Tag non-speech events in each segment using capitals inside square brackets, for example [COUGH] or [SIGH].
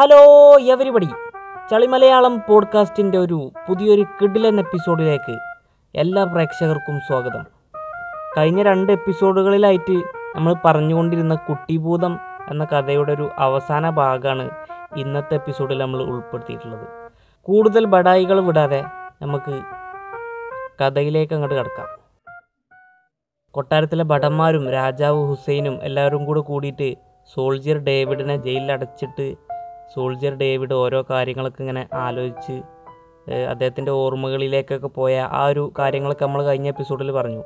Hello എവരിബടി ചളിമലയാളം പോഡ്കാസ്റ്റിന്റെ ഒരു പുതിയൊരു കിഡിലൻ എപ്പിസോഡിലേക്ക് എല്ലാ പ്രേക്ഷകർക്കും സ്വാഗതം. കഴിഞ്ഞ രണ്ട് എപ്പിസോഡുകളിലായിട്ട് നമ്മൾ പറഞ്ഞുകൊണ്ടിരുന്ന കുട്ടിഭൂതം എന്ന കഥയുടെ ഒരു അവസാന ഭാഗമാണ് ഇന്നത്തെ എപ്പിസോഡിൽ നമ്മൾ ഉൾപ്പെടുത്തിയിട്ടുള്ളത്. കൂടുതൽ ബടായികൾ വിടാതെ നമുക്ക് കഥയിലേക്ക് അങ്ങോട്ട് കിടക്കാം. കൊട്ടാരത്തിലെ ഭടന്മാരും രാജാവ് ഹുസൈനും എല്ലാവരും കൂടെ കൂടിയിട്ട് സോൾജിയർ ഡേവിഡിനെ ജയിലിൽ അടച്ചിട്ട് സോൾജിയർ ഡേവിഡ് ഓരോ കാര്യങ്ങളൊക്കെ ഇങ്ങനെ ആലോചിച്ച് അദ്ദേഹത്തിന്റെ ഓർമ്മകളിലേക്കൊക്കെ പോയ ആ ഒരു കാര്യങ്ങളൊക്കെ നമ്മൾ കഴിഞ്ഞ എപ്പിസോഡിൽ പറഞ്ഞു.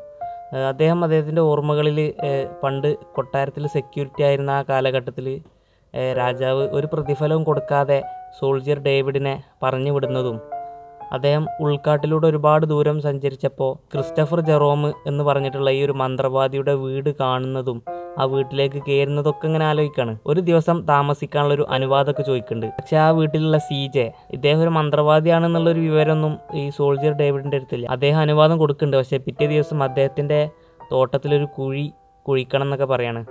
അദ്ദേഹം അദ്ദേഹത്തിന്റെ ഓർമ്മകളിൽ പണ്ട് കൊട്ടാരത്തിൽ സെക്യൂരിറ്റി ആയിരുന്ന ആ കാലഘട്ടത്തിൽ രാജാവ് ഒരു പ്രതിഫലവും കൊടുക്കാതെ സോൾജിയർ ഡേവിഡിനെ പറഞ്ഞു വിടുന്നതും അദ്ദേഹം ഉൾക്കാട്ടിലൂടെ ഒരുപാട് ദൂരം സഞ്ചരിച്ചപ്പോൾ ക്രിസ്റ്റഫർ ജെറോം എന്ന് പറഞ്ഞിട്ടുള്ള ഈ ഒരു മന്ത്രവാദിയുടെ വീട് കാണുന്നതും ആ വീട്ടിലേക്ക് കയറുന്നതൊക്കെ ഇങ്ങനെ ആലോചിക്കാണ്. ഒരു ദിവസം താമസിക്കാനുള്ള ഒരു അനുവാദമൊക്കെ ചോദിക്കുന്നുണ്ട്. പക്ഷെ ആ വീട്ടിലുള്ള സീജെ ഇദ്ദേഹം ഒരു മന്ത്രവാദിയാണെന്നുള്ളൊരു വിവരമൊന്നും ഈ സോൾജിയർ ഡേവിഡിന്റെ അടുത്തില്ല. അദ്ദേഹം അനുവാദം കൊടുക്കുന്നുണ്ട്. പക്ഷേ പിറ്റേ ദിവസം അദ്ദേഹത്തിന്റെ തോട്ടത്തിലൊരു കുഴി കുഴിക്കണം എന്നൊക്കെ പറയാണ്.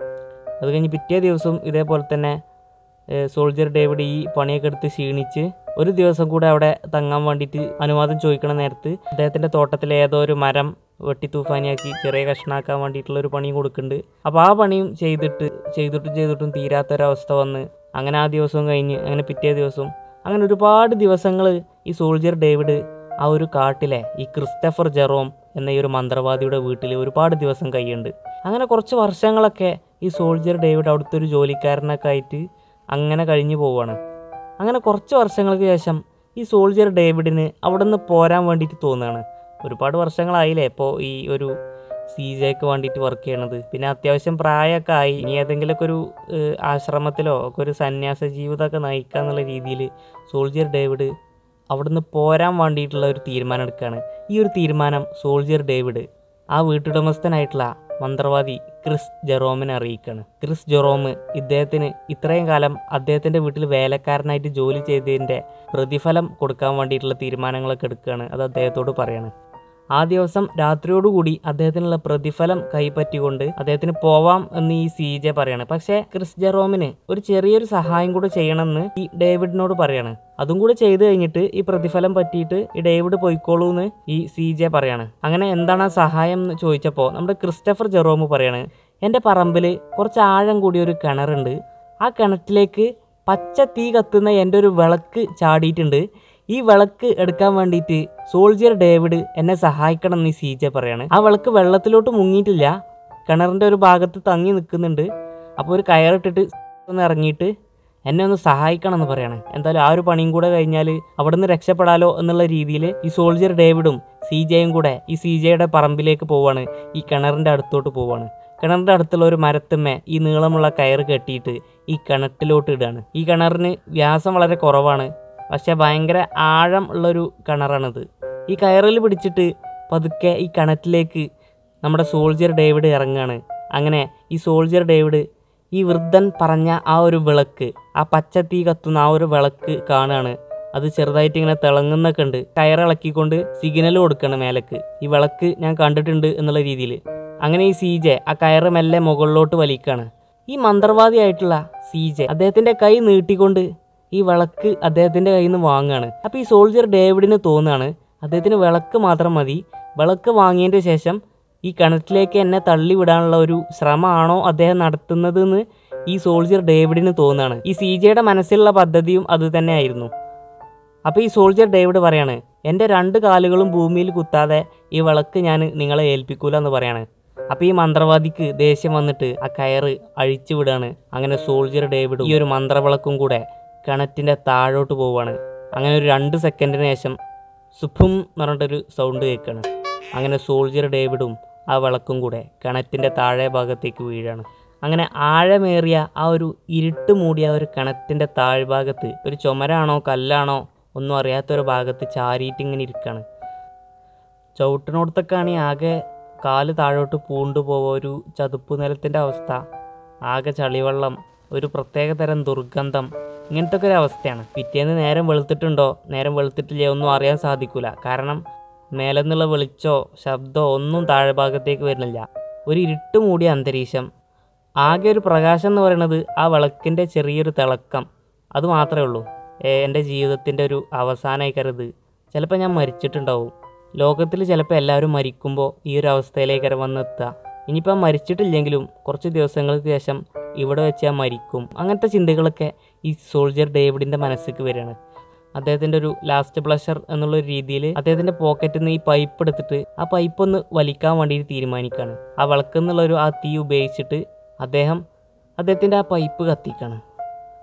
അത് കഴിഞ്ഞ് പിറ്റേ ദിവസം ഇതേപോലെ തന്നെ സോൾജിയർ ഡേവിഡ് ഈ പണിയൊക്കെ എടുത്ത് ക്ഷീണിച്ച് ഒരു ദിവസം കൂടെ അവിടെ തങ്ങാൻ വേണ്ടിയിട്ട് അനുവാദം ചോദിക്കണ നേരത്ത് അദ്ദേഹത്തിന്റെ തോട്ടത്തിലെ ഏതോ ഒരു മരം വെട്ടി തൂഫാനിയാക്കി ചെറിയ കഷ്ണാക്കാൻ വേണ്ടിയിട്ടുള്ളൊരു പണിയും കൊടുക്കുന്നുണ്ട്. അപ്പോൾ ആ പണിയും ചെയ്തിട്ട് ചെയ്തിട്ടും ചെയ്തിട്ടും തീരാത്തൊരവസ്ഥ വന്ന് അങ്ങനെ ആ ദിവസവും കഴിഞ്ഞ് അങ്ങനെ പിറ്റേ ദിവസവും അങ്ങനെ ഒരുപാട് ദിവസങ്ങൾ ഈ സോൾജിയർ ഡേവിഡ് ആ ഒരു കാട്ടിലെ ഈ ക്രിസ്റ്റഫർ ജെറോം എന്ന ഈ ഒരു മന്ത്രവാദിയുടെ വീട്ടിൽ ഒരുപാട് ദിവസം കഴിയുണ്ട് അങ്ങനെ കുറച്ച് വർഷങ്ങളൊക്കെ ഈ സോൾജിയർ ഡേവിഡ് അവിടുത്തെ ഒരു ജോലിക്കാരനൊക്കെ ആയിട്ട് അങ്ങനെ കഴിഞ്ഞു പോവുകയാണ് അങ്ങനെ കുറച്ച് വർഷങ്ങൾക്ക് ശേഷം ഈ സോൾജിയർ ഡേവിഡിന് അവിടെ നിന്ന് പോരാൻ വേണ്ടിയിട്ട് തോന്നുകയാണ് ഒരുപാട് വർഷങ്ങളായില്ലേ ഇപ്പോൾ ഈ ഒരു സി ജെക്ക് വേണ്ടിയിട്ട് വർക്ക് ചെയ്യണത്. പിന്നെ അത്യാവശ്യം പ്രായമൊക്കെ ആയി. ഇനി ഏതെങ്കിലുമൊക്കെ ഒരു ആശ്രമത്തിലോ ഒക്കെ ഒരു സന്യാസ ജീവിതമൊക്കെ നയിക്കുക എന്നുള്ള രീതിയിൽ സോൾജിയർ ഡേവിഡ് അവിടുന്ന് പോരാൻ വേണ്ടിയിട്ടുള്ള ഒരു തീരുമാനം എടുക്കുകയാണ് ഈ ഒരു തീരുമാനം സോൾജിയർ ഡേവിഡ് ആ വീട്ടുടമസ്ഥനായിട്ടുള്ള മന്ത്രവാദി ക്രിസ് ജെറോമിനെ അറിയിക്കുകയാണ് ക്രിസ് ജെറോം ഇദ്ദേഹത്തിന് ഇത്രയും കാലം അദ്ദേഹത്തിന്റെ വീട്ടിൽ വേലക്കാരനായിട്ട് ജോലി ചെയ്തതിന്റെ പ്രതിഫലം കൊടുക്കാൻ വേണ്ടിയിട്ടുള്ള തീരുമാനങ്ങളൊക്കെ എടുക്കുകയാണ് അത് അദ്ദേഹത്തോട് പറയാണ്. ആ ദിവസം രാത്രിയോടുകൂടി അദ്ദേഹത്തിനുള്ള പ്രതിഫലം കൈപ്പറ്റിക്കൊണ്ട് അദ്ദേഹത്തിന് പോവാം എന്ന് ഈ സി ജെ പറയാണ്. പക്ഷേ ക്രിസ് ജെറോമിന് ഒരു ചെറിയൊരു സഹായം കൂടെ ചെയ്യണമെന്ന് ഈ ഡേവിഡിനോട് പറയാണ്. അതും കൂടെ ചെയ്തു കഴിഞ്ഞിട്ട് ഈ പ്രതിഫലം പറ്റിയിട്ട് ഈ ഡേവിഡ് പോയിക്കോളൂ എന്ന് ഈ സി ജെ പറയാണ്. അങ്ങനെ എന്താണ് ആ സഹായം എന്ന് ചോദിച്ചപ്പോൾ നമ്മുടെ ക്രിസ്റ്റഫർ ജെറോമ് പറയാണ് എന്റെ പറമ്പിൽ കുറച്ച് ആഴം കൂടിയ ഒരു കിണറുണ്ട്. ആ കിണറ്റിലേക്ക് പച്ച തീ കത്തുന്ന എന്റെ ഒരു വിളക്ക് ചാടിയിട്ടുണ്ട്. ഈ വിളക്ക് എടുക്കാൻ വേണ്ടിയിട്ട് സോൾജിയർ ഡേവിഡ് എന്നെ സഹായിക്കണം എന്ന് സീജ പറയാണ്. ആ വിളക്ക് വെള്ളത്തിലോട്ട് മുങ്ങിയിട്ടില്ല. കിണറിന്റെ ഒരു ഭാഗത്ത് തങ്ങി നിൽക്കുന്നുണ്ട്. അപ്പോൾ ഒരു കയറിട്ടിട്ട് [LAUGHS] ഒന്ന് ഇറങ്ങിയിട്ട് എന്നെ ഒന്ന് സഹായിക്കണം എന്ന് പറയാണ്. എന്തായാലും ആ ഒരു പണിയും കൂടെ കഴിഞ്ഞാൽ അവിടെ നിന്ന് രക്ഷപ്പെടാലോ എന്നുള്ള രീതിയിൽ ഈ സോൾജിയർ ഡേവിഡും സി ജെയും കൂടെ ഈ സി ജെയുടെ പറമ്പിലേക്ക് പോവാണ്. ഈ കിണറിന്റെ അടുത്തോട്ട് പോവാണ്. കിണറിന്റെ അടുത്തുള്ള ഒരു മരത്തുമ്മേ ഈ നീളമുള്ള കയറ് കെട്ടിയിട്ട് ഈ കിണറ്റിലോട്ട് ഇടുകയാണ് ഈ കിണറിന് വ്യാസം വളരെ കുറവാണ്. പക്ഷേ ഭയങ്കര ആഴം ഉള്ളൊരു കിണറാണിത്. ഈ കയറിൽ പിടിച്ചിട്ട് പതുക്കെ ഈ കിണറ്റിലേക്ക് നമ്മുടെ സോൾജിയർ ഡേവിഡ് ഇറങ്ങുകയാണ് അങ്ങനെ ഈ സോൾജിയർ ഡേവിഡ് ഈ വൃദ്ധൻ പറഞ്ഞ ആ ഒരു വിളക്ക് ആ പച്ച തീ കത്തുന്ന ആ ഒരു വിളക്ക് കാണുകയാണ് അത് ചെറുതായിട്ട് ഇങ്ങനെ തിളങ്ങുന്നൊക്കെ ഉണ്ട്. കയറിളക്കിക്കൊണ്ട് സിഗ്നൽ കൊടുക്കണം മേലക്ക്. ഈ വിളക്ക് ഞാൻ കണ്ടിട്ടുണ്ട് എന്നുള്ള രീതിയിൽ. അങ്ങനെ ഈ സീജെ ആ കയറ് മെല്ലെ മുകളിലോട്ട് വലിക്കുകയാണ് ഈ മന്ത്രവാദിയായിട്ടുള്ള സീജെ അദ്ദേഹത്തിന്റെ കൈ നീട്ടിക്കൊണ്ട് ഈ വിളക്ക് അദ്ദേഹത്തിന്റെ കയ്യിൽ നിന്ന് വാങ്ങുകയാണ്. അപ്പോൾ ഈ സോൾജർ ഡേവിഡിന് തോന്നുകയാണ് അദ്ദേഹത്തിന് വിളക്ക് മാത്രം മതി. വിളക്ക് വാങ്ങിയതിന്റെ ശേഷം ഈ കിണറ്റിലേക്ക് എന്നെ തള്ളിവിടാനുള്ള ഒരു ശ്രമമാണോ അദ്ദേഹം നടത്തുന്നതെന്ന് ഈ സോൾജർ ഡേവിഡിന് തോന്നുകയാണ്. ഈ സി ജെയുടെ മനസ്സിലുള്ള പദ്ധതിയും അത് തന്നെയായിരുന്നു. അപ്പോൾ ഈ സോൾജർ ഡേവിഡ് പറയാണ് എന്റെ രണ്ട് കാലുകളും ഭൂമിയിൽ കുത്താതെ ഈ വിളക്ക് ഞാൻ നിങ്ങളെ ഏൽപ്പിക്കൂല എന്ന് പറയാണ്. അപ്പോൾ ഈ മന്ത്രവാദിക്ക് ദേഷ്യം വന്നിട്ട് ആ കയറ് അഴിച്ചു വിടാണ് അങ്ങനെ സോൾജർ ഡേവിഡും ഈ ഒരു മന്ത്രവിളക്കും കൂടെ കിണറ്റിന്റെ താഴോട്ട് പോവുകയാണ്. അങ്ങനെ ഒരു രണ്ട് സെക്കൻഡിന് ശേഷം സുഫും എന്ന് പറഞ്ഞിട്ടൊരു സൗണ്ട് കേൾക്കുകയാണ് അങ്ങനെ സോൾജിയർ ഡേവിഡും ആ വിളക്കും കൂടെ കിണറ്റിന്റെ താഴെ ഭാഗത്തേക്ക് വീഴാണ്. അങ്ങനെ ആഴമേറിയ ആ ഒരു ഇരുട്ട് മൂടിയ ഒരു കിണറ്റിന്റെ താഴ്ഭാഗത്ത് ഒരു ചുമരാണോ കല്ലാണോ ഒന്നും അറിയാത്തൊരു ഭാഗത്ത് ചാരിയിട്ട് ഇങ്ങനെ ഇരിക്കുകയാണ് ചവിട്ടിനോടത്തൊക്കെയാണെങ്കിൽ ആകെ കാൽ താഴോട്ട് പൂണ്ടു പോവുക ഒരു ചതുപ്പ് നിലത്തിന്റെ അവസ്ഥ ആകെ ചളിവെള്ളം ഒരു പ്രത്യേക തരം ദുർഗന്ധം ഇങ്ങനത്തെ ഒക്കെ ഒരു അവസ്ഥയാണ്. പിറ്റേന്ന് നേരം വെളുത്തിട്ടുണ്ടോ? നേരം വെളുത്തിട്ടില്ലേ? ഒന്നും അറിയാൻ സാധിക്കില്ല കാരണം മേലെ നിന്നുള്ള വെളിച്ചോ ശബ്ദമോ ഒന്നും താഴെ ഭാഗത്തേക്ക് വരുന്നില്ല. ഒരു ഇരുട്ട് മൂടിയ അന്തരീക്ഷം. ആകെ ഒരു പ്രകാശം എന്ന് പറയുന്നത് ആ വിളക്കിന്റെ ചെറിയൊരു തിളക്കം. അത് മാത്രമേ ഉള്ളൂ. എന്റെ ജീവിതത്തിന്റെ ഒരു അവസാനമായി കരുത്. ചിലപ്പോൾ ഞാൻ മരിച്ചിട്ടുണ്ടാവും. ലോകത്തിൽ ചിലപ്പോൾ എല്ലാവരും മരിക്കുമ്പോൾ ഈ ഒരു അവസ്ഥയിലേക്ക് വരെ വന്നെത്തുക ഇനിയിപ്പോൾ മരിച്ചിട്ടില്ലെങ്കിലും കുറച്ച് ദിവസങ്ങൾക്ക് ശേഷം ഇവിടെ വെച്ച് ഞാൻ മരിക്കും. അങ്ങനത്തെ ചിന്തകളൊക്കെ ഈ സോൾജർ ഡേവിഡിന്റെ മനസ്സിലേക്ക് വരികയാണ്. അദ്ദേഹത്തിന്റെ ഒരു ലാസ്റ്റ് പ്ലഷർ എന്നുള്ള ഒരു രീതിയിൽ അദ്ദേഹത്തിന്റെ പോക്കറ്റിൽ നിന്ന് ഈ പൈപ്പ് എടുത്തിട്ട് ആ പൈപ്പ് ഒന്ന് വലിക്കാൻ വേണ്ടിയിട്ട് തീരുമാനിക്കുകയാണ്. ആ വിളക്കെന്നുള്ളൊരു ആ തീ ഉപയോഗിച്ചിട്ട് അദ്ദേഹം അദ്ദേഹത്തിന്റെ ആ പൈപ്പ് കത്തിക്കാണ്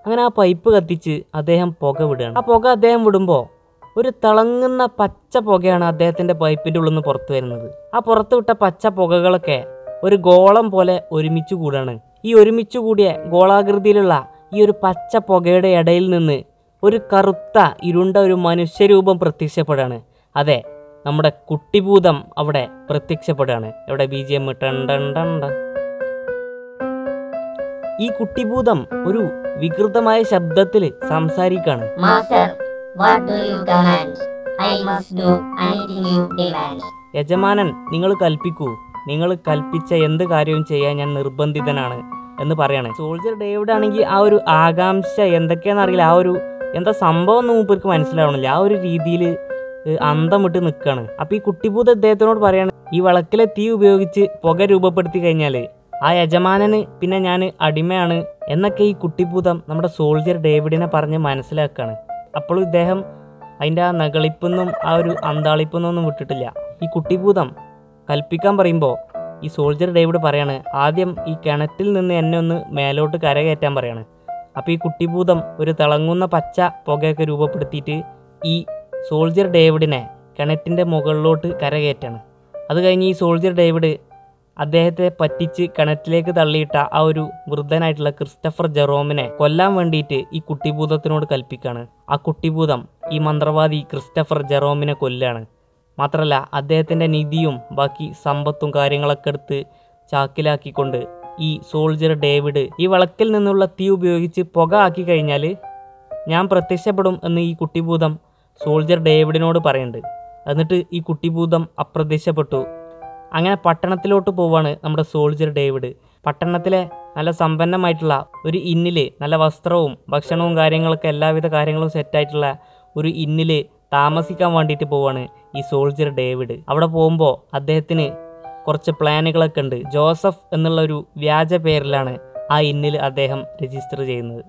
അങ്ങനെ ആ പൈപ്പ് കത്തിച്ച് അദ്ദേഹം പുക വിടുകയാണ്. ആ പുക അദ്ദേഹം വിടുമ്പോൾ ഒരു തിളങ്ങുന്ന പച്ച പുകയാണ് അദ്ദേഹത്തിന്റെ പൈപ്പിന്റെ ഉള്ളിൽ നിന്ന് പുറത്തു വരുന്നത്. ആ പുറത്ത് വിട്ട പച്ച പുകകളൊക്കെ ഒരു ഗോളം പോലെ ഒരുമിച്ച് കൂടാണ്. ഈ ഒരുമിച്ച് കൂടിയ ഗോളാകൃതിയിലുള്ള ഈ ഒരു പച്ച പുകയുടെ ഇടയിൽ നിന്ന് ഒരു കറുത്ത ഇരുണ്ട ഒരു മനുഷ്യരൂപം പ്രത്യക്ഷപ്പെടുകയാണ്. അതെ നമ്മുടെ കുട്ടിഭൂതം അവിടെ പ്രത്യക്ഷപ്പെടുകയാണ്. എവിടെ? ബി ജി എം ടണ്ടണ്ട ഈ കുട്ടിഭൂതം ഒരു വികൃതമായ ശബ്ദത്തിൽ സംസാരിക്കാണ്. യജമാനൻ നിങ്ങൾ കൽപ്പിക്കൂ. നിങ്ങൾ കൽപ്പിച്ച എന്ത് കാര്യവും ചെയ്യാൻ ഞാൻ നിർബന്ധിതനാണ്. എന്ന് പറയാണ്. സോൾജർ ഡേവിഡ് ആണെങ്കിൽ ആ ഒരു ആകാംക്ഷ എന്തൊക്കെയാണെന്ന് അറിയില്ല. ആ ഒരു എന്താ സംഭവം എന്ന് മൂപ്പർക്ക് മനസ്സിലാവണില്ല. ആ ഒരു രീതിയിൽ അന്തം വിട്ട് നിൽക്കുകയാണ് അപ്പോൾ ഈ കുട്ടിപൂത അദ്ദേഹത്തിനോട് പറയാണ് ഈ വിളക്കിലെ തീ ഉപയോഗിച്ച് പുക രൂപപ്പെടുത്തി കഴിഞ്ഞാൽ ആ യജമാനന് പിന്നെ ഞാൻ അടിമയാണ് എന്നൊക്കെ ഈ കുട്ടിഭൂതം നമ്മുടെ സോൾജർ ഡേവിഡിനെ പറഞ്ഞ് മനസ്സിലാക്കുകയാണ് അപ്പോൾ ഇദ്ദേഹം അതിന്റെ ആ നകളിപ്പൊന്നും ആ ഒരു അന്താളിപ്പൊന്നും ഒന്നും വിട്ടിട്ടില്ല. ഈ കുട്ടിഭൂതം കൽപ്പിക്കാൻ പറയുമ്പോൾ ഈ സോൾജർ ഡേവിഡ് പറയാണ് ആദ്യം ഈ കിണറ്റിൽ നിന്ന് എന്നെ ഒന്ന് മേലോട്ട് കരകയറ്റാൻ പറയാണ്. അപ്പോൾ ഈ കുട്ടിഭൂതം ഒരു തിളങ്ങുന്ന പച്ച പുകയൊക്കെ രൂപപ്പെടുത്തിയിട്ട് ഈ സോൾജർ ഡേവിഡിനെ കിണറ്റിന്റെ മുകളിലോട്ട് കരകയറ്റാണ്. അത് കഴിഞ്ഞ് ഈ സോൾജർ ഡേവിഡ് അദ്ദേഹത്തെ പറ്റിച്ച് കിണറ്റിലേക്ക് തള്ളിയിട്ട ആ ഒരു വൃദ്ധനായിട്ടുള്ള ക്രിസ്റ്റഫർ ജെറോമിനെ കൊല്ലാൻ വേണ്ടിയിട്ട് ഈ കുട്ടിഭൂതത്തിനോട് കൽപ്പിക്കാണ്. ആ കുട്ടിഭൂതം ഈ മന്ത്രവാദി ക്രിസ്റ്റഫർ ജെറോമിനെ കൊല്ലാണ്. മാത്രമല്ല അദ്ദേഹത്തിന്റെ നിധിയും ബാക്കി സമ്പത്തും കാര്യങ്ങളൊക്കെ എടുത്ത് ചാക്കിലാക്കിക്കൊണ്ട് ഈ സോൾജർ ഡേവിഡ് ഈ വിളക്കിൽ നിന്നുള്ള തീ ഉപയോഗിച്ച് പുക ആക്കി കഴിഞ്ഞാൽ ഞാൻ പ്രത്യക്ഷപ്പെടും എന്ന് ഈ കുട്ടിഭൂതം സോൾജർ ഡേവിഡിനോട് പറയുന്നുണ്ട്. എന്നിട്ട് ഈ കുട്ടിഭൂതം അപ്രത്യക്ഷപ്പെട്ടു. അങ്ങനെ പട്ടണത്തിലോട്ട് പോവാണ് നമ്മുടെ സോൾജർ ഡേവിഡ്. പട്ടണത്തിലെ നല്ല സമ്പന്നമായിട്ടുള്ള ഒരു ഇന്നിൽ നല്ല വസ്ത്രവും ഭക്ഷണവും കാര്യങ്ങളൊക്കെ എല്ലാവിധ കാര്യങ്ങളും സെറ്റായിട്ടുള്ള ഒരു ഇന്നിൽ താമസിക്കാൻ വേണ്ടിയിട്ട് പോവാണ് ഈ സോൾജർ ഡേവിഡ്. അവിടെ പോകുമ്പോൾ അദ്ദേഹത്തിന് കുറച്ച് പ്ലാനുകളൊക്കെ ഉണ്ട്. ജോസഫ് എന്നുള്ള ഒരു വ്യാജ പേരിലാണ് ആ ഇന്നിൽ അദ്ദേഹം രജിസ്റ്റർ ചെയ്യുന്നത്.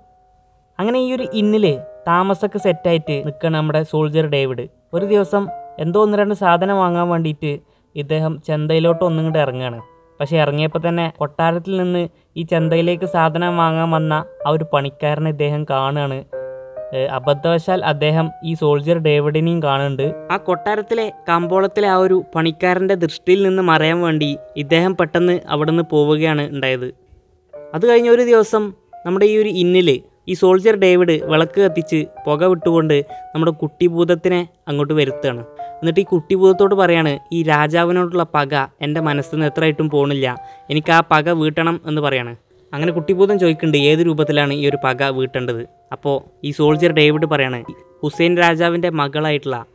അങ്ങനെ ഈ ഒരു ഇന്നിൽ താമസമൊക്കെ സെറ്റായിട്ട് നിൽക്കണം നമ്മുടെ സോൾജർ ഡേവിഡ്. ഒരു ദിവസം എന്തോ ഒന്ന് രണ്ട് സാധനം വാങ്ങാൻ വേണ്ടിയിട്ട് ഇദ്ദേഹം ചന്തയിലോട്ട് ഒന്നും കൂടെ ഇറങ്ങുകയാണ്. പക്ഷേ ഇറങ്ങിയപ്പോൾ തന്നെ കൊട്ടാരത്തിൽ നിന്ന് ഈ ചന്തയിലേക്ക് സാധനം വാങ്ങാൻ വന്ന ആ ഒരു പണിക്കാരനെ ഇദ്ദേഹം കാണുകയാണ്. അബദ്ധവശാൽ അദ്ദേഹം ഈ സോൾജർ ഡേവിഡിനെയും കാണുന്നുണ്ട്. ആ കൊട്ടാരത്തിലെ കമ്പോളത്തിലെ ആ ഒരു പണിക്കാരന്റെ ദൃഷ്ടിയിൽ നിന്ന് മറയാൻ വേണ്ടി ഇദ്ദേഹം പെട്ടെന്ന് അവിടെ നിന്ന് പോവുകയാണ് ഉണ്ടായത്. അത് കഴിഞ്ഞ ഒരു ദിവസം നമ്മുടെ ഈ ഒരു ഇന്നിൽ ഈ സോൾജർ ഡേവിഡ് വിളക്ക് കത്തിച്ച് പുക വിട്ടുകൊണ്ട് നമ്മുടെ കുട്ടിഭൂതത്തിനെ അങ്ങോട്ട് വരുത്തുകയാണ്. എന്നിട്ട് ഈ കുട്ടിഭൂതത്തോട് പറയാണ് ഈ രാജാവിനോടുള്ള പക എന്റെ മനസ്സിൽ നിന്ന് എത്രയായിട്ടും പോണില്ല. എനിക്ക് ആ പക വീട്ടണം എന്ന് പറയാണ്. അങ്ങനെ കുട്ടിഭൂതം ചോദിക്കുന്നുണ്ട് ഏത് രൂപത്തിലാണ് ഈ ഒരു പക വീട്ടേണ്ടത്? അപ്പോൾ ഈ സോൾജിയർ ഡേവിഡ് പറയാണ് ഹുസൈൻ രാജാവിന്റെ മകളായിട്ടുള്ള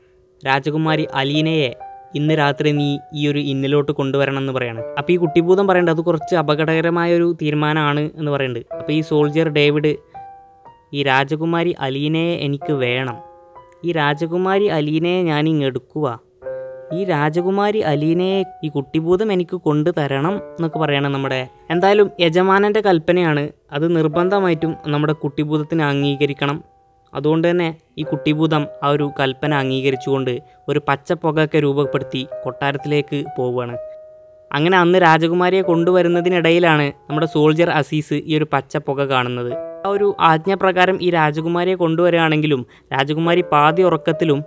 രാജകുമാരി അലീനയെ ഇന്ന് രാത്രി നീ ഈ ഒരു ഇന്നിലോട്ട് കൊണ്ടുവരണം എന്ന് പറയാണ്. അപ്പോൾ ഈ കുട്ടിഭൂതം പറയേണ്ടത് അത് കുറച്ച് അപകടകരമായ ഒരു തീരുമാനമാണ് എന്ന് പറയുന്നുണ്ട് അപ്പോൾ ഈ സോൾജിയർ ഡേവിഡ് ഈ രാജകുമാരി അലീനയെ എനിക്ക് വേണം. ഈ രാജകുമാരി അലീനയെ ഞാൻ ഈ രാജകുമാരി അലീനയെ ഈ കുട്ടിഭൂതം എനിക്ക് കൊണ്ടു തരണം എന്നൊക്കെ പറയണം നമ്മുടെ. എന്തായാലും യജമാനന്റെ കൽപ്പനയാണ് അത് നിർബന്ധമായിട്ടും നമ്മുടെ കുട്ടിഭൂതത്തിന് അംഗീകരിക്കണം. അതുകൊണ്ട് തന്നെ ഈ കുട്ടിഭൂതം ആ ഒരു കൽപ്പന അംഗീകരിച്ചുകൊണ്ട് ഒരു പച്ച പുകയൊക്കെ രൂപപ്പെടുത്തി കൊട്ടാരത്തിലേക്ക് പോവുകയാണ്. അങ്ങനെ അന്ന് രാജകുമാരിയെ കൊണ്ടുവരുന്നതിനിടയിലാണ് നമ്മുടെ സോൾജർ അസീസ് ഈ ഒരു പച്ച പുക കാണുന്നത്. ആ ഒരു ആജ്ഞാപ്രകാരം ഈ രാജകുമാരിയെ കൊണ്ടുവരികയാണെങ്കിലും രാജകുമാരി പാതി ഉറക്കത്തിലും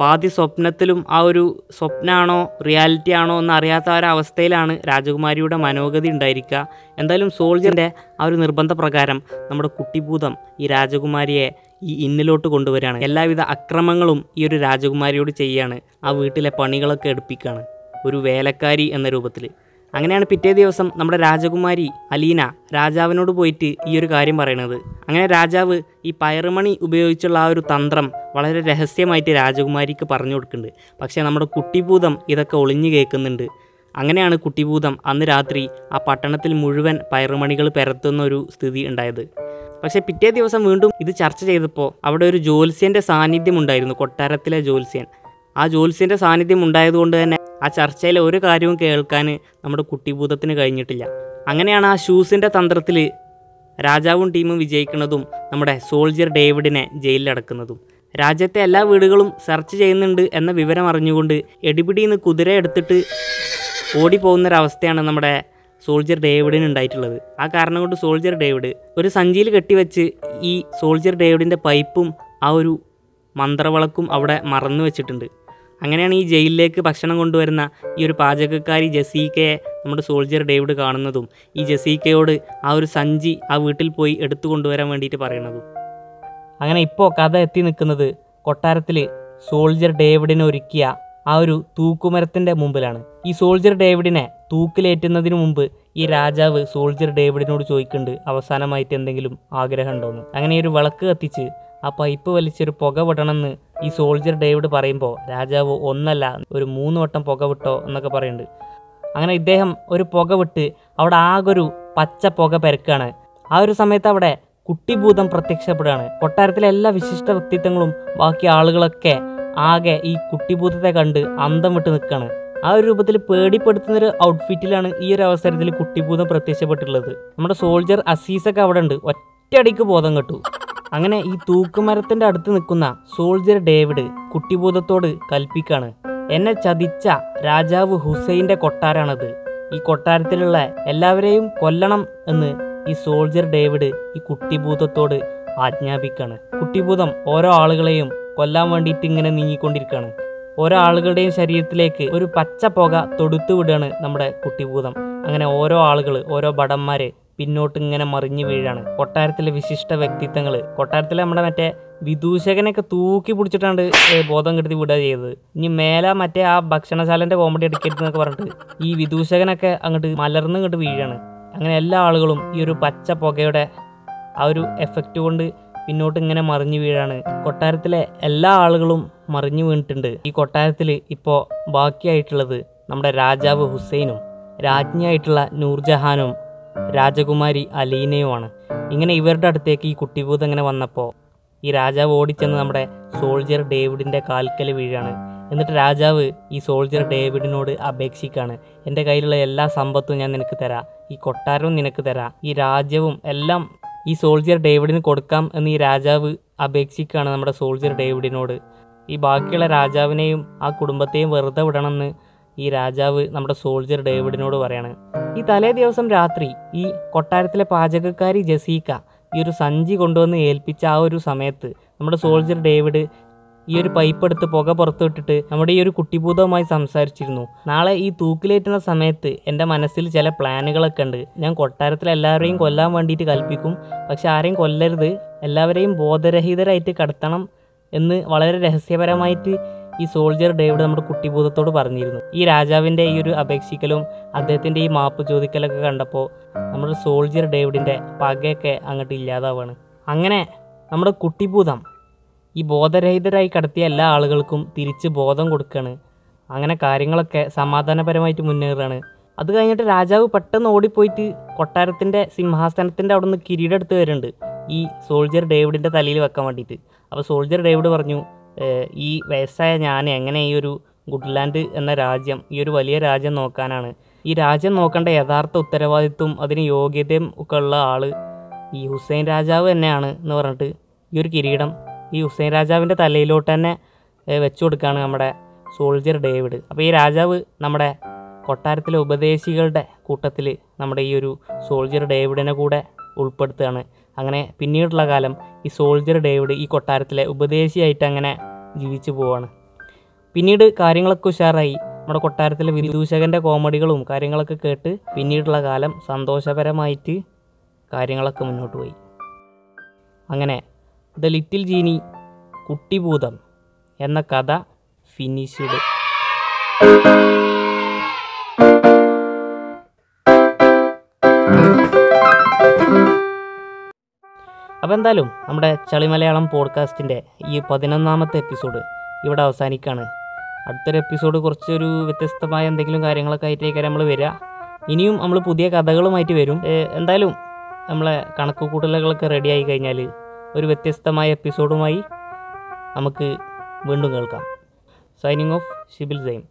പാതി സ്വപ്നത്തിലും ആ ഒരു സ്വപ്നമാണോ റിയാലിറ്റി ആണോ എന്ന് അറിയാത്ത ഒരു അവസ്ഥയിലാണ് രാജകുമാരിയുടെ മനോഗതി ഉണ്ടായിരിക്കുക. എന്തായാലും സോൾജറിന്റെ ആ ഒരു നിർബന്ധപ്രകാരം നമ്മുടെ കുട്ടിഭൂതം ഈ രാജകുമാരിയെ ഈ ഇന്നിലോട്ട് കൊണ്ടുവരികയാണ്. എല്ലാവിധ അക്രമങ്ങളും ഈ ഒരു രാജകുമാരിയോട് ചെയ്യുകയാണ്. ആ വീട്ടിലെ പണികളൊക്കെ എടുപ്പിക്കുകയാണ്. ഒരു വേലക്കാരി എന്ന രൂപത്തിൽ അങ്ങനെയാണ് പിറ്റേ ദിവസം നമ്മുടെ രാജകുമാരി അലീന രാജാവിനോട് പോയിട്ട് ഈ ഒരു കാര്യം പറയണത്. അങ്ങനെ രാജാവ് ഈ പയറുമണി ഉപയോഗിച്ചുള്ള ആ ഒരു തന്ത്രം വളരെ രഹസ്യമായിട്ട് രാജകുമാരിക്ക് പറഞ്ഞു കൊടുക്കുന്നുണ്ട്. പക്ഷേ നമ്മുടെ കുട്ടിഭൂതം ഇതൊക്കെ ഒളിഞ്ഞു കേൾക്കുന്നുണ്ട്. അങ്ങനെയാണ് കുട്ടിഭൂതം അന്ന് രാത്രി ആ പട്ടണത്തിൽ മുഴുവൻ പയറുമണികൾ പരത്തുന്ന ഒരു സ്ഥിതി ഉണ്ടായത്. പക്ഷേ പിറ്റേ ദിവസം വീണ്ടും ഇത് ചർച്ച ചെയ്തപ്പോൾ അവിടെ ഒരു ജ്യോത്സ്യന്റെ സാന്നിധ്യം ഉണ്ടായിരുന്നു കൊട്ടാരത്തിലെ ജ്യോത്സ്യൻ. ആ ജ്യോത്സ്യന്റെ സാന്നിധ്യം ഉണ്ടായതുകൊണ്ട് തന്നെ ആ ചർച്ചയിലെ ഒരു കാര്യവും കേൾക്കാൻ നമ്മുടെ കുട്ടിഭൂതത്തിന് കഴിഞ്ഞിട്ടില്ല. അങ്ങനെയാണ് ആ ഷൂസിന്റെ തന്ത്രത്തിൽ രാജാവും ടീമും വിജയിക്കുന്നതും നമ്മുടെ സോൾജിയർ ഡേവിഡിനെ ജയിലിലടക്കുന്നതും രാജ്യത്തെ എല്ലാ വീടുകളും സെർച്ച് ചെയ്യുന്നുണ്ട് എന്ന വിവരം അറിഞ്ഞുകൊണ്ട് എടിപിടി നിന്ന് കുതിര എടുത്തിട്ട് ഓടിപ്പോകുന്നൊരവസ്ഥയാണ് നമ്മുടെ സോൾജിയർ ഡേവിഡിന് ഉണ്ടായിട്ടുള്ളത്. ആ കാരണം കൊണ്ട് സോൾജിയർ ഡേവിഡ് ഒരു സഞ്ചിയിൽ കെട്ടിവെച്ച് ഈ സോൾജിയർ ഡേവിഡിന്റെ പൈപ്പും ആ ഒരു മന്ത്രവളക്കും അവിടെ മറന്നു വെച്ചിട്ടുണ്ട്. അങ്ങനെയാണ് ഈ ജയിലിലേക്ക് ഭക്ഷണം കൊണ്ടുവരുന്ന ഈ ഒരു പാചകക്കാരി ജസീക്കയെ നമ്മുടെ സോൾജിയർ ഡേവിഡ് കാണുന്നതും ഈ ജസീക്കയോട് ആ ഒരു സഞ്ചി ആ വീട്ടിൽ പോയി എടുത്തു കൊണ്ടുവരാൻ വേണ്ടിയിട്ട് പറയണതും. അങ്ങനെ ഇപ്പോൾ കഥ എത്തി നിൽക്കുന്നത് കൊട്ടാരത്തിൽ സോൾജിയർ ഡേവിഡിനെ ഒരുക്കിയ ആ ഒരു തൂക്കുമരത്തിന്റെ മുമ്പിലാണ്. ഈ സോൾജിയർ ഡേവിഡിനെ തൂക്കിലേറ്റുന്നതിന് മുമ്പ് ഈ രാജാവ് സോൾജിയർ ഡേവിഡിനോട് ചോദിക്കുന്നുണ്ട് അവസാനമായിട്ട് എന്തെങ്കിലും ആഗ്രഹം ഉണ്ടോയെന്ന് അങ്ങനെ ഒരു വിളക്ക് കത്തിച്ച് ആ പൈപ്പ് വലിച്ചൊരു പുക വിടണമെന്ന് ഈ സോൾജിയർ ഡേവിഡ് പറയുമ്പോൾ രാജാവ് ഒന്നല്ല ഒരു മൂന്ന് വട്ടം പുക വിട്ടോ എന്നൊക്കെ പറയുന്നുണ്ട്. അങ്ങനെ ഇദ്ദേഹം ഒരു പുക വിട്ട് അവിടെ ആകൊരു പച്ച പുക പെരക്കാണ്. ആ ഒരു സമയത്ത് അവിടെ കുട്ടിഭൂതം പ്രത്യക്ഷപ്പെടുകയാണ്. കൊട്ടാരത്തിലെ എല്ലാ വിശിഷ്ട വ്യക്തിത്വങ്ങളും ബാക്കി ആളുകളൊക്കെ ആകെ ഈ കുട്ടിഭൂതത്തെ കണ്ട് അന്തം വിട്ട് നിൽക്കുകയാണ്. ആ ഒരു രൂപത്തിൽ പേടിപ്പെടുത്തുന്ന ഒരു ഔട്ട്ഫിറ്റിലാണ് ഈ ഒരു അവസരത്തിൽ കുട്ടിഭൂതം പ്രത്യക്ഷപ്പെട്ടിട്ടുള്ളത്. നമ്മുടെ സോൾജർ അസീസൊക്കെ അവിടെ ഉണ്ട്. ഒറ്റയടിക്ക് ബോധം കെട്ടു. അങ്ങനെ ഈ തൂക്കുമരത്തിന്റെ അടുത്ത് നിൽക്കുന്ന സോൾജർ ഡേവിഡ് കുട്ടിബോധത്തോട് കൽപ്പിക്കാണ്. എന്നെ ചതിച്ച രാജാവ് ഹുസൈന്റെ കൊട്ടാരാണത് ഈ കൊട്ടാരത്തിലുള്ള എല്ലാവരെയും കൊല്ലണം എന്ന് ഈ സോൾജർ ഡേവിഡ് ഈ കുട്ടിഭൂതത്തോട് ആജ്ഞാപിക്കാണ്. കുട്ടിഭൂതം ഓരോ ആളുകളെയും കൊല്ലാൻ വേണ്ടിയിട്ട് ഇങ്ങനെ നീങ്ങിക്കൊണ്ടിരിക്കുകയാണ്. ഓരോ ആളുകളുടെയും ശരീരത്തിലേക്ക് ഒരു പച്ച പുക തൊടുത്തു വിടുകയാണ് നമ്മുടെ കുട്ടിഭൂതം അങ്ങനെ ഓരോ ആളുകൾ ഓരോ ഭടന്മാര് പിന്നോട്ട് ഇങ്ങനെ മറിഞ്ഞു വീഴാണ്. കൊട്ടാരത്തിലെ വിശിഷ്ട വ്യക്തിത്വങ്ങൾ കൊട്ടാരത്തിലെ നമ്മുടെ മറ്റേ വിദൂഷകനൊക്കെ തൂക്കി പിടിച്ചിട്ടാണ് ബോധം കെടുത്തി വിടുക ചെയ്തത്. ഇനി മേലെ മറ്റേ ആ ഭക്ഷണശാലന്റെ കോമഡി എടുക്കരുതെന്നൊക്കെ പറഞ്ഞിട്ട് ഈ വിദൂഷകനൊക്കെ അങ്ങോട്ട് മലർന്ന് ഇങ്ങോട്ട് വീഴാണ്. അങ്ങനെ എല്ലാ ആളുകളും ഈ ഒരു പച്ച പുകയുടെ ആ ഒരു എഫക്റ്റ് കൊണ്ട് പിന്നോട്ട് ഇങ്ങനെ മറിഞ്ഞു വീഴാണ്. കൊട്ടാരത്തിലെ എല്ലാ ആളുകളും മറിഞ്ഞു വീണിട്ടുണ്ട്. ഈ കൊട്ടാരത്തിൽ ഇപ്പോൾ ബാക്കിയായിട്ടുള്ളത് നമ്മുടെ രാജാവ് ഹുസൈനും രാജ്ഞിയായിട്ടുള്ള നൂർജഹാനും രാജകുമാരി അലീനയുമാണ്. ഇങ്ങനെ ഇവരുടെ അടുത്തേക്ക് ഈ കുട്ടിഭൂത് അങ്ങനെ വന്നപ്പോൾ ഈ രാജാവ് ഓടിച്ചെന്ന് നമ്മുടെ സോൾജിയർ ഡേവിഡിന്റെ കാൽക്കൽ വീഴാണ്. എന്നിട്ട് രാജാവ് ഈ സോൾജിയർ ഡേവിഡിനോട് അപേക്ഷിക്കാണ്. എന്റെ കയ്യിലുള്ള എല്ലാ സമ്പത്തും ഞാൻ നിനക്ക് തരാം. ഈ കൊട്ടാരവും നിനക്ക് തരാം. ഈ രാജ്യവും എല്ലാം ഈ സോൾജിയർ ഡേവിഡിന് കൊടുക്കാം എന്ന് ഈ രാജാവ് അപേക്ഷിക്കുകയാണ് നമ്മുടെ സോൾജിയർ ഡേവിഡിനോട്. ഈ ബാക്കിയുള്ള രാജാവിനെയും ആ കുടുംബത്തെയും വെറുതെ വിടണമെന്ന് ഈ രാജാവ് നമ്മുടെ സോൾജർ ഡേവിഡിനോട് പറയാണ് ഈ തലേ ദിവസം രാത്രി ഈ കൊട്ടാരത്തിലെ പാചകക്കാരി ജസീക്ക ഈ ഒരു സഞ്ചി കൊണ്ടുവന്ന് ഏൽപ്പിച്ച ആ ഒരു സമയത്ത് നമ്മുടെ സോൾജർ ഡേവിഡ് ഈ ഒരു പൈപ്പ് എടുത്ത് പുക പുറത്തുവിട്ടിട്ട് നമ്മുടെ ഈ ഒരു കുട്ടിഭൂതവുമായി സംസാരിച്ചിരുന്നു. നാളെ ഈ തൂക്കിലേറ്റുന്ന സമയത്ത് എന്റെ മനസ്സിൽ ചില പ്ലാനുകളൊക്കെ ഉണ്ട്. ഞാൻ കൊട്ടാരത്തിൽ എല്ലാവരെയും കൊല്ലാൻ വേണ്ടിയിട്ട് കൽപ്പിക്കും. പക്ഷെ ആരെയും കൊല്ലരുത്. എല്ലാവരെയും ബോധരഹിതരായിട്ട് കടത്തണം എന്ന് വളരെ രഹസ്യപരമായിട്ട് ഈ സോൾജിയർ ഡേവിഡ് നമ്മുടെ കുട്ടിഭൂതത്തോട് പറഞ്ഞിരുന്നു. ഈ രാജാവിന്റെ ഈ ഒരു അപേക്ഷിക്കലും അദ്ദേഹത്തിന്റെ ഈ മാപ്പ് ചോദിക്കലൊക്കെ കണ്ടപ്പോൾ നമ്മുടെ സോൾജിയർ ഡേവിഡിന്റെ പകയൊക്കെ അങ്ങോട്ട് ഇല്ലാതാവാണ്. അങ്ങനെ നമ്മുടെ കുട്ടിഭൂതം ഈ ബോധരഹിതരായി കടത്തിയ എല്ലാ ആളുകൾക്കും തിരിച്ച് ബോധം കൊടുക്കുകയാണ് അങ്ങനെ കാര്യങ്ങളൊക്കെ സമാധാനപരമായിട്ട് മുന്നേറുകയാണ്. അത് കഴിഞ്ഞിട്ട് രാജാവ് പെട്ടെന്ന് ഓടിപ്പോയിട്ട് കൊട്ടാരത്തിന്റെ സിംഹാസനത്തിന്റെ അവിടെ നിന്ന് കിരീടം എടുത്ത് വരുന്നുണ്ട് ഈ സോൾജർ ഡേവിഡിന്റെ തലയിൽ വെക്കാൻ വേണ്ടിയിട്ട്. അപ്പോൾ സോൾജിയർ ഡേവിഡ് പറഞ്ഞു "ഏഹ്, ഈ വയസ്സായ ഞാൻ എങ്ങനെ ഈ ഒരു ഗുഡ്ലാൻഡ് എന്ന രാജ്യം ഈ ഒരു വലിയ രാജ്യം നോക്കാനാണ്. ഈ രാജ്യം നോക്കേണ്ട യഥാർത്ഥ ഉത്തരവാദിത്വം അതിന് യോഗ്യതയും ഒക്കെ ഉള്ള ആൾ ഈ ഹുസൈൻ രാജാവ് തന്നെയാണ് എന്ന് പറഞ്ഞിട്ട് ഈ ഒരു കിരീടം ഈ ഹുസൈൻ രാജാവിന്റെ തലയിലോട്ട് തന്നെ വെച്ചു കൊടുക്കുകയാണ് നമ്മുടെ സോൾജർ ഡേവിഡ്. അപ്പോൾ ഈ രാജാവ് നമ്മുടെ കൊട്ടാരത്തിലെ ഉപദേശികളുടെ കൂട്ടത്തിൽ നമ്മുടെ ഈ ഒരു സോൾജർ ഡേവിഡിനെ കൂടെ ഉൾപ്പെടുത്തുകയാണ്. അങ്ങനെ പിന്നീടുള്ള കാലം ഈ സോൾജർ ഡേവിഡ് ഈ കൊട്ടാരത്തിലെ ഉപദേശിയായിട്ട് അങ്ങനെ ജീവിച്ചു പോവാണ്. പിന്നീട് കാര്യങ്ങളൊക്കെ ഉഷാറായി. നമ്മുടെ കൊട്ടാരത്തിലെ വിദൂഷകന്റെ കോമഡികളും കാര്യങ്ങളൊക്കെ കേട്ട് പിന്നീടുള്ള കാലം സന്തോഷപരമായിട്ട് കാര്യങ്ങളൊക്കെ മുന്നോട്ട് പോയി. അങ്ങനെ ദ ലിറ്റിൽ ജീനി കുട്ടിഭൂതം എന്ന കഥ ഫിനിഷ്ഡ് അപ്പോൾ എന്തായാലും നമ്മുടെ ചളി മലയാളം പോഡ്കാസ്റ്റിന്റെ ഈ പതിനൊന്നാമത്തെ എപ്പിസോഡ് ഇവിടെ അവസാനിക്കുകയാണ് അടുത്തൊരു എപ്പിസോഡ് കുറച്ചൊരു വ്യത്യസ്തമായ എന്തെങ്കിലും കാര്യങ്ങളൊക്കെ ആയിട്ടേക്കാൻ നമ്മൾ വരിക. ഇനിയും നമ്മൾ പുതിയ കഥകളുമായിട്ട് വരും. എന്തായാലും നമ്മളെ കണക്ക് കൂട്ടലുകളൊക്കെ ആയി കഴിഞ്ഞാൽ ഒരു വ്യത്യസ്തമായ എപ്പിസോഡുമായി നമുക്ക് വീണ്ടും കേൾക്കാം. Signing off Shibil same